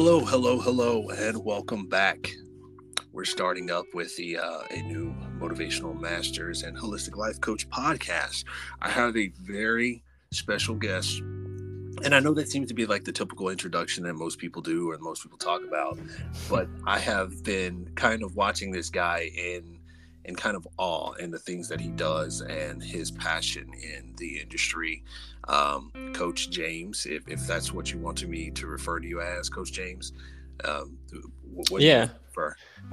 Hello, hello, hello, and welcome back. We're starting up with the uh, a new motivational masters and holistic life coach podcast. I have a very special guest, and I know that seems to be like the typical introduction that most people do or most people talk about, but I have been kind of watching this guy in in kind of awe in the things that he does and his passion in the industry um, Coach James, if, if that's what you want to me to refer to you as, Coach James. Um, yeah,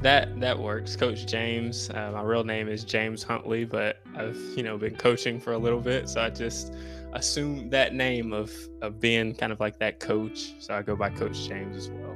that that works, Coach James. Uh, my real name is James Huntley, but I've you know been coaching for a little bit, so I just assumed that name of of being kind of like that coach. So I go by Coach James as well.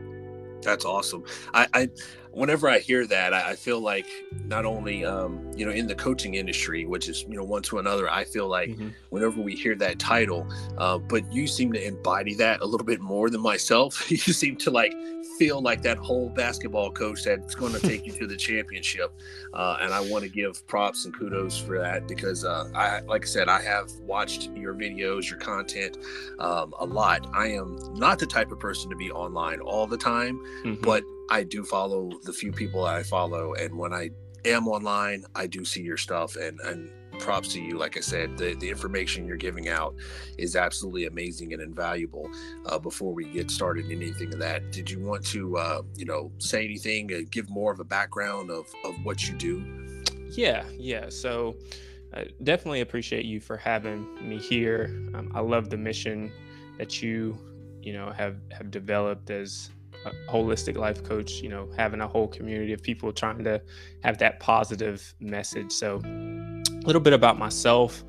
That's awesome. I, I whenever I hear that, I, feel like not only um, you know in the coaching industry, which is you know one to another, I feel like mm-hmm. whenever we hear that title, uh, but you seem to embody that a little bit more than myself. you seem to like feel like that whole basketball coach that's going to take you to the championship, uh, and I want to give props and kudos for that because uh, I, like I said, I have watched your videos, your content um, a lot. I am not the type of person to be online all the time, mm-hmm. but I do follow the few people I follow, and when I am online, I do see your stuff, and and props to you. Like I said, the the information you're giving out is absolutely amazing and invaluable. Uh, before we get started in anything of that, did you want to uh, you know say anything, uh, give more of a background of of what you do? Yeah, yeah. So. I definitely appreciate you for having me here. Um, I love the mission that you, you know, have have developed as a holistic life coach, you know, having a whole community of people trying to have that positive message. So, a little bit about myself.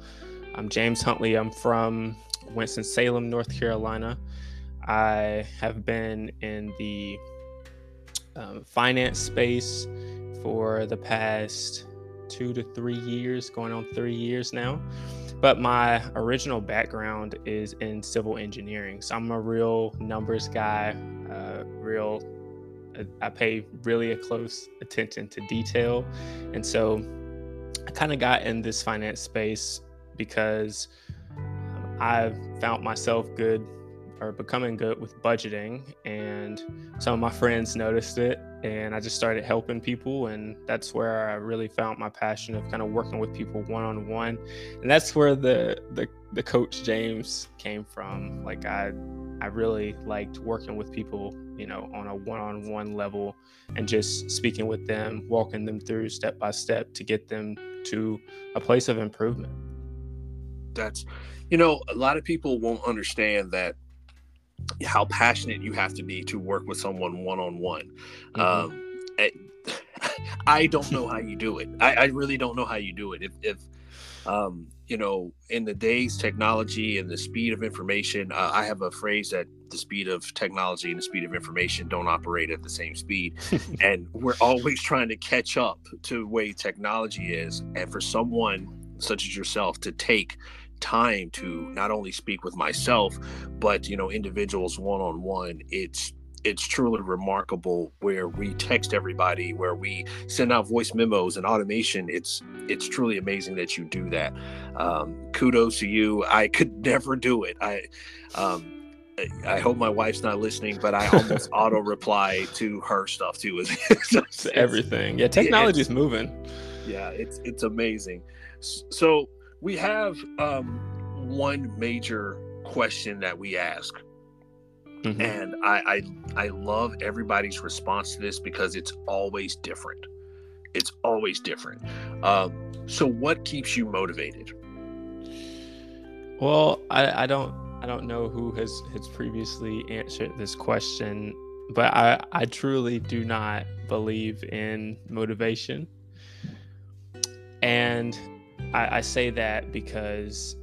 I'm James Huntley. I'm from Winston-Salem, North Carolina. I have been in the um, finance space for the past two to three years, going on three years now. But my original background is in civil engineering. So I'm a real numbers guy, uh, real, I pay really a close attention to detail. And so I kind of got in this finance space because um, I found myself good or becoming good with budgeting and some of my friends noticed it and I just started helping people and that's where I really found my passion of kind of working with people one on one and that's where the the the coach James came from. Like I I really liked working with people you know on a one on one level and just speaking with them walking them through step by step to get them to a place of improvement. That's you know a lot of people won't understand that how passionate you have to be to work with someone one on one. I don't know how you do it. I, I, really don't know how you do it. If, if um, you know, in the days technology and the speed of information, uh, I have a phrase that the speed of technology and the speed of information don't operate at the same speed, and we're always trying to catch up to the way technology is. And for someone such as yourself to take time to not only speak with myself but you know individuals one on one it's it's truly remarkable where we text everybody where we send out voice memos and automation it's it's truly amazing that you do that um, kudos to you i could never do it i um, I hope my wife's not listening, but I almost auto reply to her stuff too. everything. Yeah, technology is moving. Yeah, it's it's amazing. So we have um, one major question that we ask. Mm-hmm. And I, I I love everybody's response to this because it's always different. It's always different. Um, so, what keeps you motivated? Well, I, I don't I don't know who has has previously answered this question, but I I truly do not believe in motivation, and I, I say that because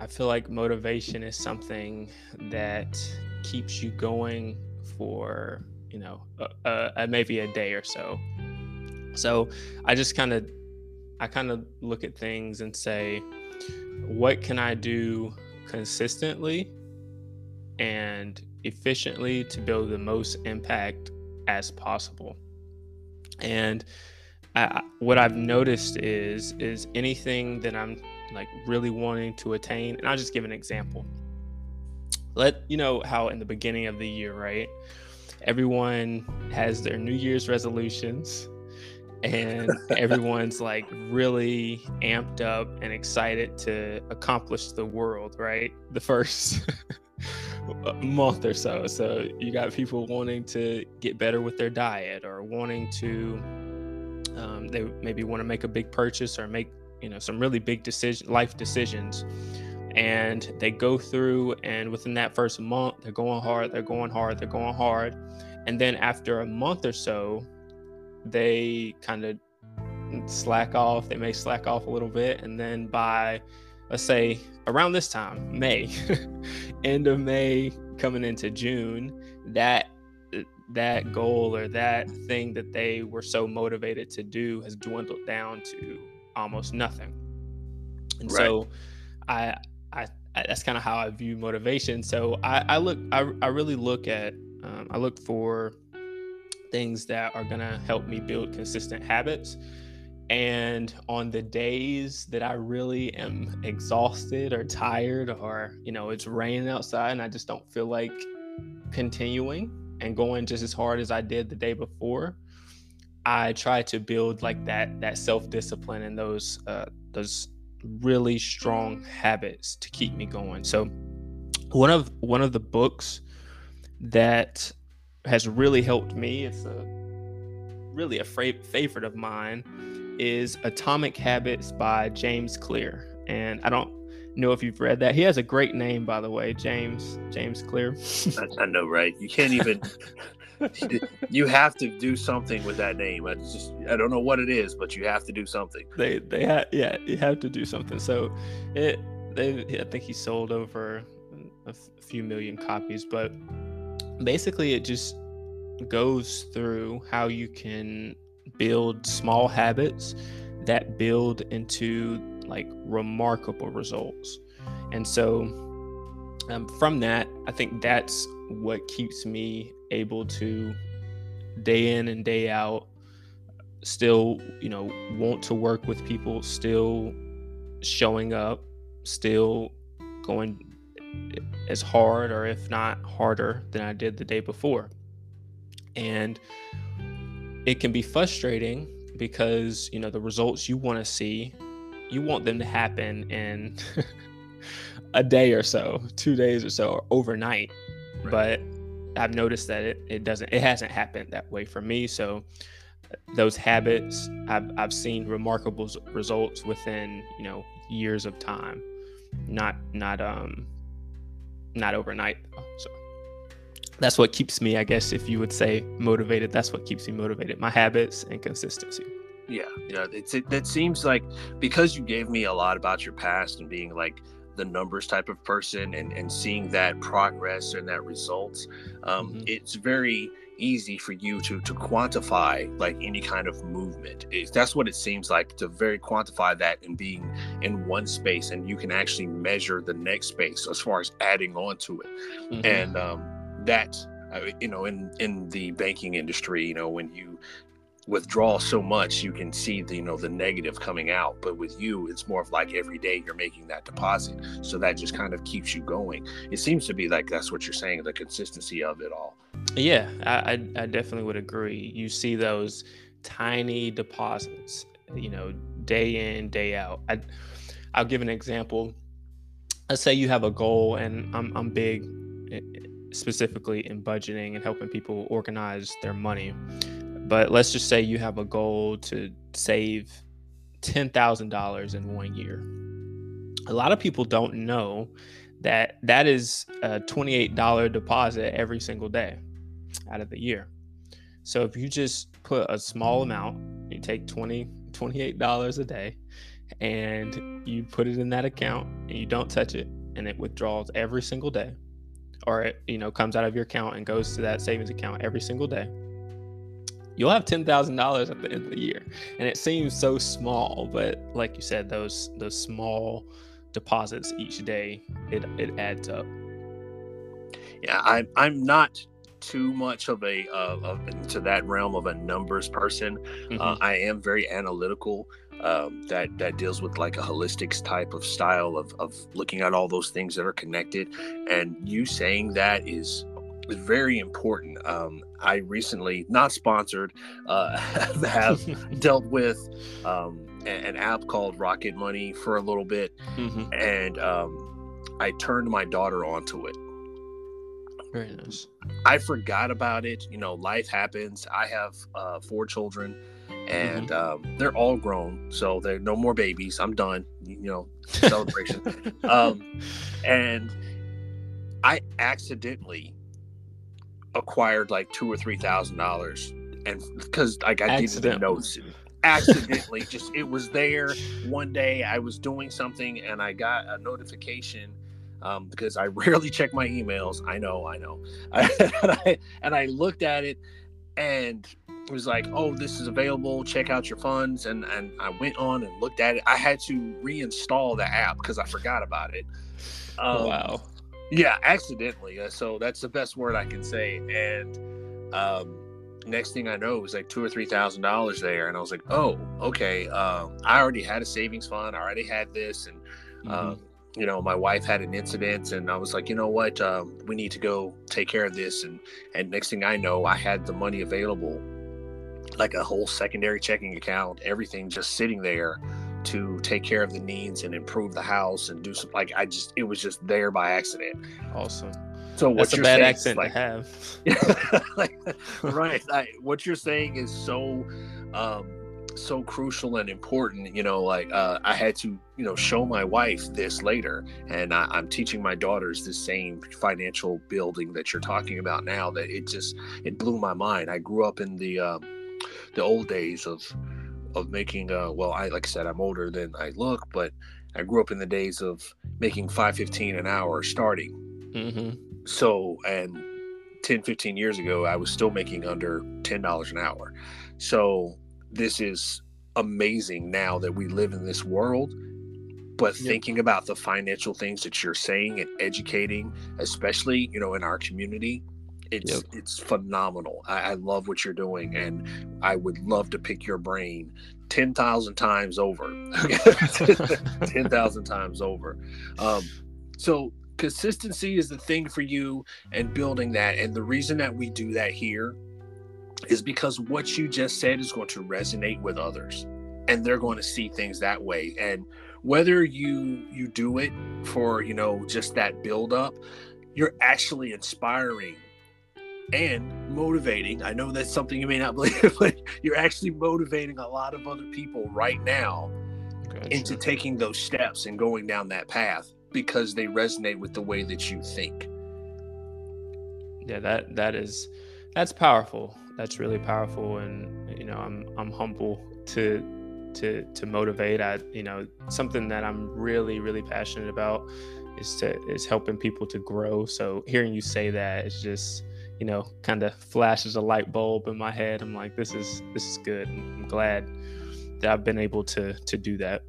I feel like motivation is something that keeps you going for, you know, maybe a day or so. So I just kind of, I kind of look at things and say, what can I do consistently and efficiently to build the most impact as possible? And I, what I've noticed is is anything that I'm like really wanting to attain, and I'll just give an example. Let you know how in the beginning of the year, right? everyone has their New Year's resolutions and everyone's like really amped up and excited to accomplish the world, right? The first month or so. So you got people wanting to get better with their diet or wanting to um, they maybe want to make a big purchase or make you know some really big decision life decisions. And they go through and within that first month they're going hard they're going hard they're going hard. And then after a month or so they kind of slack off they may slack off a little bit. And then by let's say around this time may end of may coming into june that that goal or that thing that they were so motivated to do has dwindled down to almost nothing and right. so I, I i that's kind of how i view motivation so i i look i, I really look at um, i look for things that are going to help me build consistent habits. And on the days that I really am exhausted or tired, or, you know, it's raining outside and I just don't feel like continuing and going just as hard as I did the day before, I try to build like that that self discipline and those uh, those really strong habits to keep me going. So one of one of the books that has really helped me. It's a really a fra- favorite of mine is Atomic Habits by James Clear. And I don't know if you've read that. He has a great name, by the way, James James Clear. I, I know, right? You can't even. you have to do something with that name. I just I don't know what it is, but you have to do something. They they have yeah you have to do something. So it they I think he sold over a, f- a few million copies, but basically it just goes through how you can build small habits that build into like remarkable results. And so um, from that, I think that's what keeps me able to day in and day out still, you know, want to work with people, still showing up, still going as hard or if not harder than I did the day before. And it can be frustrating because, you know, the results you want to see, you want them to happen in a day or so, two days or so, or overnight. Right. But I've noticed that it, it doesn't, it hasn't happened that way for me. So those habits, I've, I've seen remarkable results within, you know, years of time, not, not, um, not overnight. So that's what keeps me, I guess, if you would say motivated. That's what keeps me motivated. My habits and consistency. Yeah, yeah. It's it, it seems like because you gave me a lot about your past and being like the numbers type of person and and seeing that progress and that results, um, mm-hmm. it's very easy for you to to quantify like any kind of movement that's what it seems like to very quantify that and being in one space and you can actually measure the next space as far as adding on to it mm-hmm. and um that uh, you know in in the banking industry you know when you withdraw so much you can see the you know the negative coming out. But with you it's more of like every day you're making that deposit. So that just kind of keeps you going. It seems to be like that's what you're saying the consistency of it all. Yeah i i definitely would agree. You see those tiny deposits you know day in day out. I, i'll give an example. Let's say you have a goal and i'm, I'm big eh, specifically in budgeting and helping people organize their money. But let's just say you have a goal to save $10,000 in one year. A lot of people don't know that that is a $28 deposit every single day out of the year. So if you just put a small amount, you take 20 $28 a day and you put it in that account and you don't touch it and it withdraws every single day or it, you know comes out of your account and goes to that savings account every single day you'll have $10,000 at the end of the year. And it seems so small but like you said those those small deposits each day it it adds up. Yeah i i'm not too much of a uh, of, into that realm of a numbers person. Mm-hmm. uh, i am very analytical um, that that deals with like a holistic type of style of, of looking at all those things that are connected. And you saying that is is very important. Um, I recently, not sponsored, uh, have dealt with um, an app called Rocket Money for a little bit, mm-hmm. and um, I turned my daughter onto it. Very nice. I forgot about it. You know, life happens. I have uh, four children, and mm-hmm. um, they're all grown, so they're no more babies. I'm done. You know, celebration. um, and I accidentally acquired like two or three thousand dollars, and because like I didn't even notice it. Accidentally, just it was there one day. I was doing something and I got a notification um, because I rarely check my emails. I know, I know, and, I, and I looked at it and it was like, "Oh, this is available. Check out your funds." And and I went on and looked at it. I had to reinstall the app because I forgot about it. Um, wow. Yeah, accidentally. Uh, so that's the best word I can say. And um, next thing I know, it was like two or three thousand dollars there, and I was like, "Oh, okay." Um, I already had a savings fund. I already had this, and mm-hmm. um, you know, my wife had an incident, and I was like, "You know what? Um, we need to go take care of this." And and next thing I know, I had the money available, like a whole secondary checking account, everything just sitting there to take care of the needs and improve the house and do some like I just it was just there by accident. Awesome. So what That's you're a bad accent like, to have. like, right. I, what you're saying is so um so crucial and important you know like uh, i had to you know show my wife this later and I, am teaching my daughters the same financial building that you're talking about now that it just it blew my mind i grew up in the um, the old days of of making uh well i like i said i'm older than i look but i grew up in the days of making 515 an hour starting. Mm-hmm. so and 10 15 years ago i was still making under $10 an hour. So this is amazing now that we live in this world but thinking about the financial things that you're saying and educating especially you know in our community it's yep. it's phenomenal. I, I, love what you're doing, and I would love to pick your brain ten thousand times over. ten thousand times over. Um, so consistency is the thing for you, and building that. And the reason that we do that here is because what you just said is going to resonate with others, and they're going to see things that way. And whether you you do it for you know just that build up you're actually inspiring and motivating. I know that's something you may not believe, but you're actually motivating a lot of other people right now gotcha. into taking those steps and going down that path because they resonate with the way that you think. Yeah, that that is that's powerful. That's really powerful and you know, I'm I'm humble to to to motivate. I you know, something that I'm really really passionate about is to is helping people to grow. So hearing you say that is just you know, kind of flashes a light bulb in my head. I'm like, this is this is good. I'm glad that I've been able to to do that.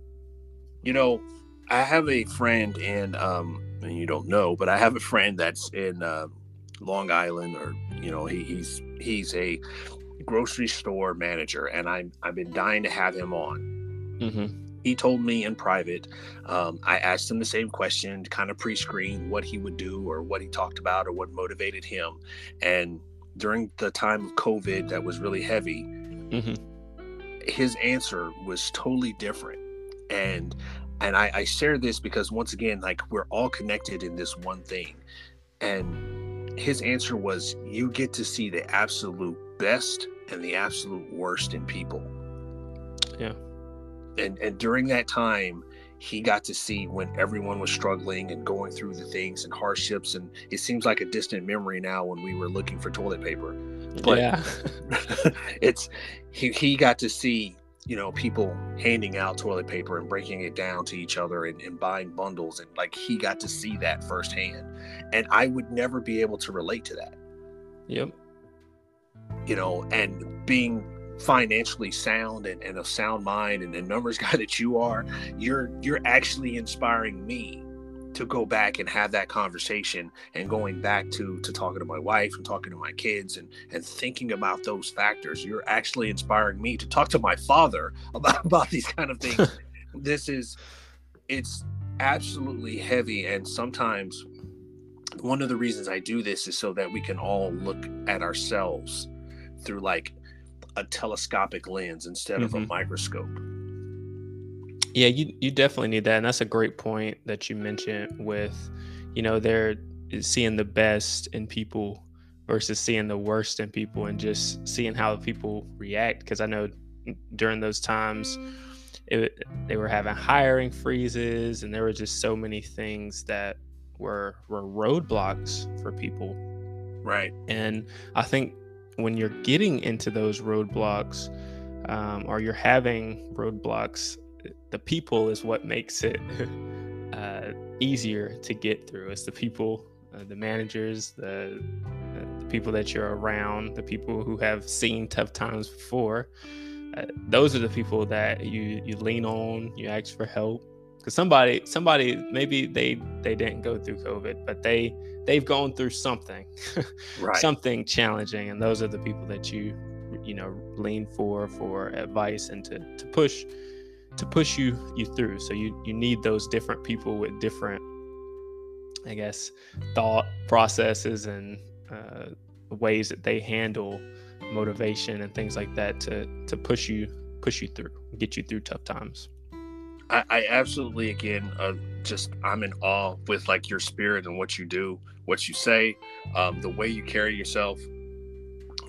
You know, I have a friend in um and you don't know, but I have a friend that's in uh, Long Island or you know, he, he's he's a grocery store manager and I'm I've been dying to have him on. Mm-hmm he told me in private. Um, I asked him the same question kind of pre screen what he would do or what he talked about or what motivated him. And during the time of COVID that was really heavy, mm-hmm. his answer was totally different. And and I, I share this because once again, like we're all connected in this one thing. And his answer was, You get to see the absolute best and the absolute worst in people. Yeah and and during that time he got to see when everyone was struggling and going through the things and hardships and it seems like a distant memory now when we were looking for toilet paper. But yeah. it's he, he got to see you know people handing out toilet paper and breaking it down to each other and, and buying bundles and like he got to see that firsthand. And i would never be able to relate to that. Yep. You know and being financially sound and, and a sound mind and a numbers guy that you are, you're you're actually inspiring me to go back and have that conversation and going back to to talking to my wife and talking to my kids and and thinking about those factors. You're actually inspiring me to talk to my father about about these kind of things. This is it's absolutely heavy and sometimes one of the reasons I do this is so that we can all look at ourselves through like a telescopic lens instead mm-hmm. of a mm-hmm. microscope. Yeah, you you definitely need that, and that's a great point that you mentioned with, you know, they're seeing the best in people versus seeing the worst in people and just seeing how people react. Because I know during those times, it, they were having hiring freezes, and there were just so many things that were were roadblocks for people. Right. And I think when you're getting into those roadblocks, um, or you're having roadblocks, the people is what makes it uh, easier to get through. It's the people, uh, the managers, the, uh, the people that you're around, the people who have seen tough times before. Uh, those are the people that you you lean on. You ask for help because somebody somebody maybe they they didn't go through COVID, but they they've gone through something, right. something challenging, and those are the people that you you know lean for for advice and to to push to push you you through. So you you need those different people with different, I guess, thought processes and uh, ways that they handle motivation and things like that to to push you push you through, get you through tough times. I, I absolutely again uh, just I'm in awe with like your spirit and what you do, what you say, um, the way you carry yourself.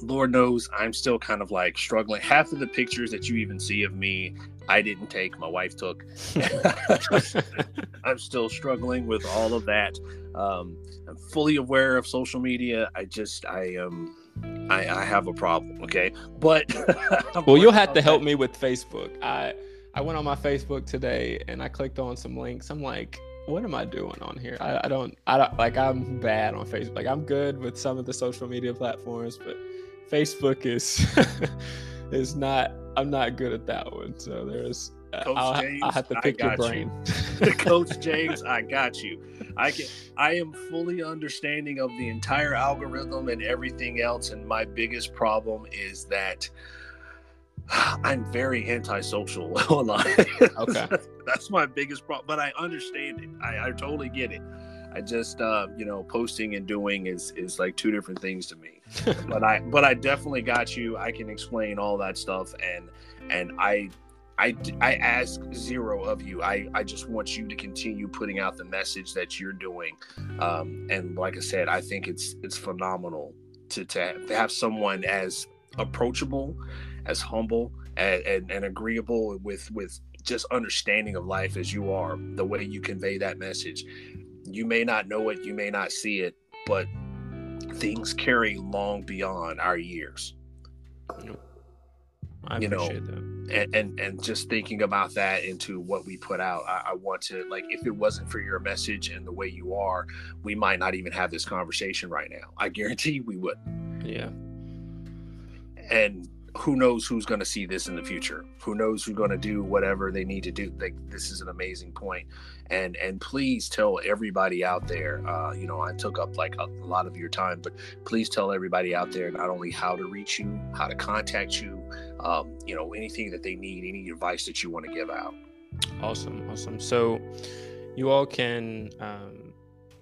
Lord knows I'm still kind of like struggling. Half of the pictures that you even see of me I didn't take, my wife took. I'm still struggling with all of that. Um, I'm fully aware of social media. I just, I am. Um, I, I have a problem, okay, but well, you'll have to help me with Facebook. I I went on my Facebook today and I clicked on some links. I'm like, what am I doing on here? I, I don't, I don't like. I'm bad on Facebook. Like I'm good with some of the social media platforms, but Facebook is is not I'm not good at that one. So there's uh, Coach I'll, James, I'll have to pick your brain. You. Coach James, I got you. I can I am fully understanding of the entire algorithm and everything else. And my biggest problem is that I'm very antisocial online. Okay. That's my biggest problem. But I understand it. I, I totally get it. I just uh, you know, posting and doing is is like two different things to me. but I but I definitely got you. I can explain all that stuff and and I I, I ask zero of you. I, I just want you to continue putting out the message that you're doing. Um, and like I said, I think it's it's phenomenal to, to have someone as approachable, as humble, and, and, and agreeable with with just understanding of life as you are. The way you convey that message, you may not know it, you may not see it, but things carry long beyond our years. I you know, and, and, and just thinking about that into what we put out, I, I, want to like if it wasn't for your message and the way you are, we might not even have this conversation right now. I guarantee we would. Yeah. And who knows who's going to see this in the future. Who knows who's going to do whatever they need to do. Like this is an amazing point. And and please tell everybody out there uh, you know i took up like a, a, lot of your time but please tell everybody out there not only how to reach you how to contact you um, you know anything that they need any advice that you want to give out. Awesome awesome. So you all can um,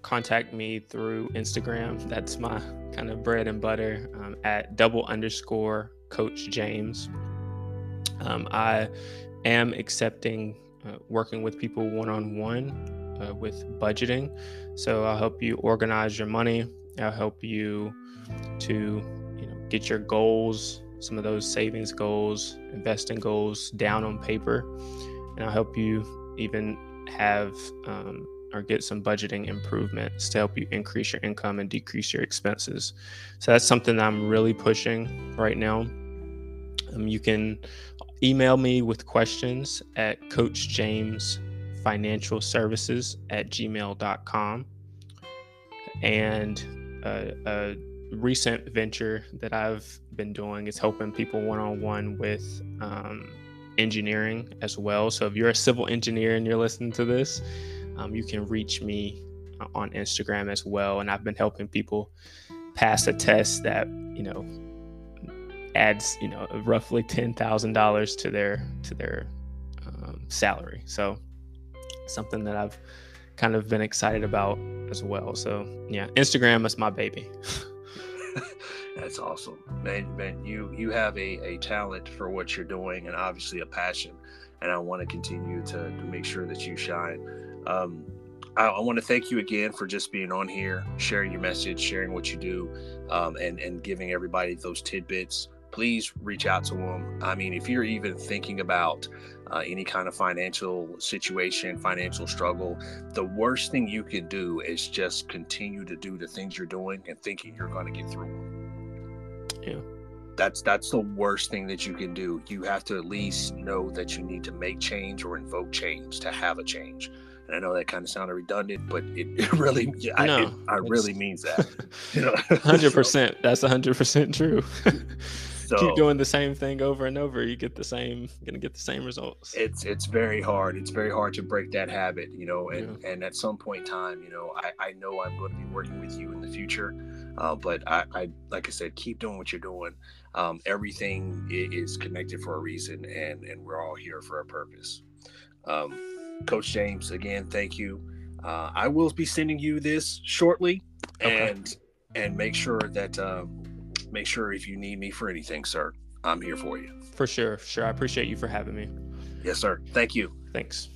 contact me through instagram. That's my kind of bread and butter um, at double underscore Coach James. Um, I am accepting uh, working with people one on one with budgeting. So I'll help you organize your money. I'll help you to you know get your goals, some of those savings goals, investing goals down on paper, and I'll help you even have um, or get some budgeting improvements to help you increase your income and decrease your expenses. So that's something that I'm really pushing right now. Um, you can email me with questions at Coach James Financial Services at gmail.com. And uh, a recent venture that I've been doing is helping people one on one with um, engineering as well. So if you're a civil engineer and you're listening to this, um, you can reach me on Instagram as well. And I've been helping people pass a test that, you know, adds you know roughly ten thousand dollars to their to their um, salary. So something that I've kind of been excited about as well. So yeah, Instagram is my baby. That's awesome, man. Man, you you have a, a talent for what you're doing, and obviously a passion. And I want to continue to, to make sure that you shine. Um, I, I want to thank you again for just being on here, sharing your message, sharing what you do, um, and and giving everybody those tidbits. Please reach out to them. I mean, if you're even thinking about uh, any kind of financial situation, financial struggle, the worst thing you can do is just continue to do the things you're doing and thinking you're going to get through them. Yeah that's that's the worst thing that you can do you have to at least know that you need to make change or invoke change to have a change and I know that kind of sounded redundant, but it, it really, yeah, no, I, it, I really means that. You know, hundred percent. That's hundred percent true. So, Keep doing the same thing over and over, you get the same, gonna get the same results. It's it's very hard. It's very hard to break that habit, you know. And yeah. and at some point in time, you know, I I know I'm going to be working with you in the future, uh, but I, I like I said, keep doing what you're doing. Um, everything is connected for a reason, and and we're all here for a purpose. Um, Coach James, again, thank you. Uh, I will be sending you this shortly, okay. and and make sure that uh, make sure if you need me for anything, sir, I'm here for you. For sure, sure. I appreciate you for having me. Yes, sir. Thank you. Thanks.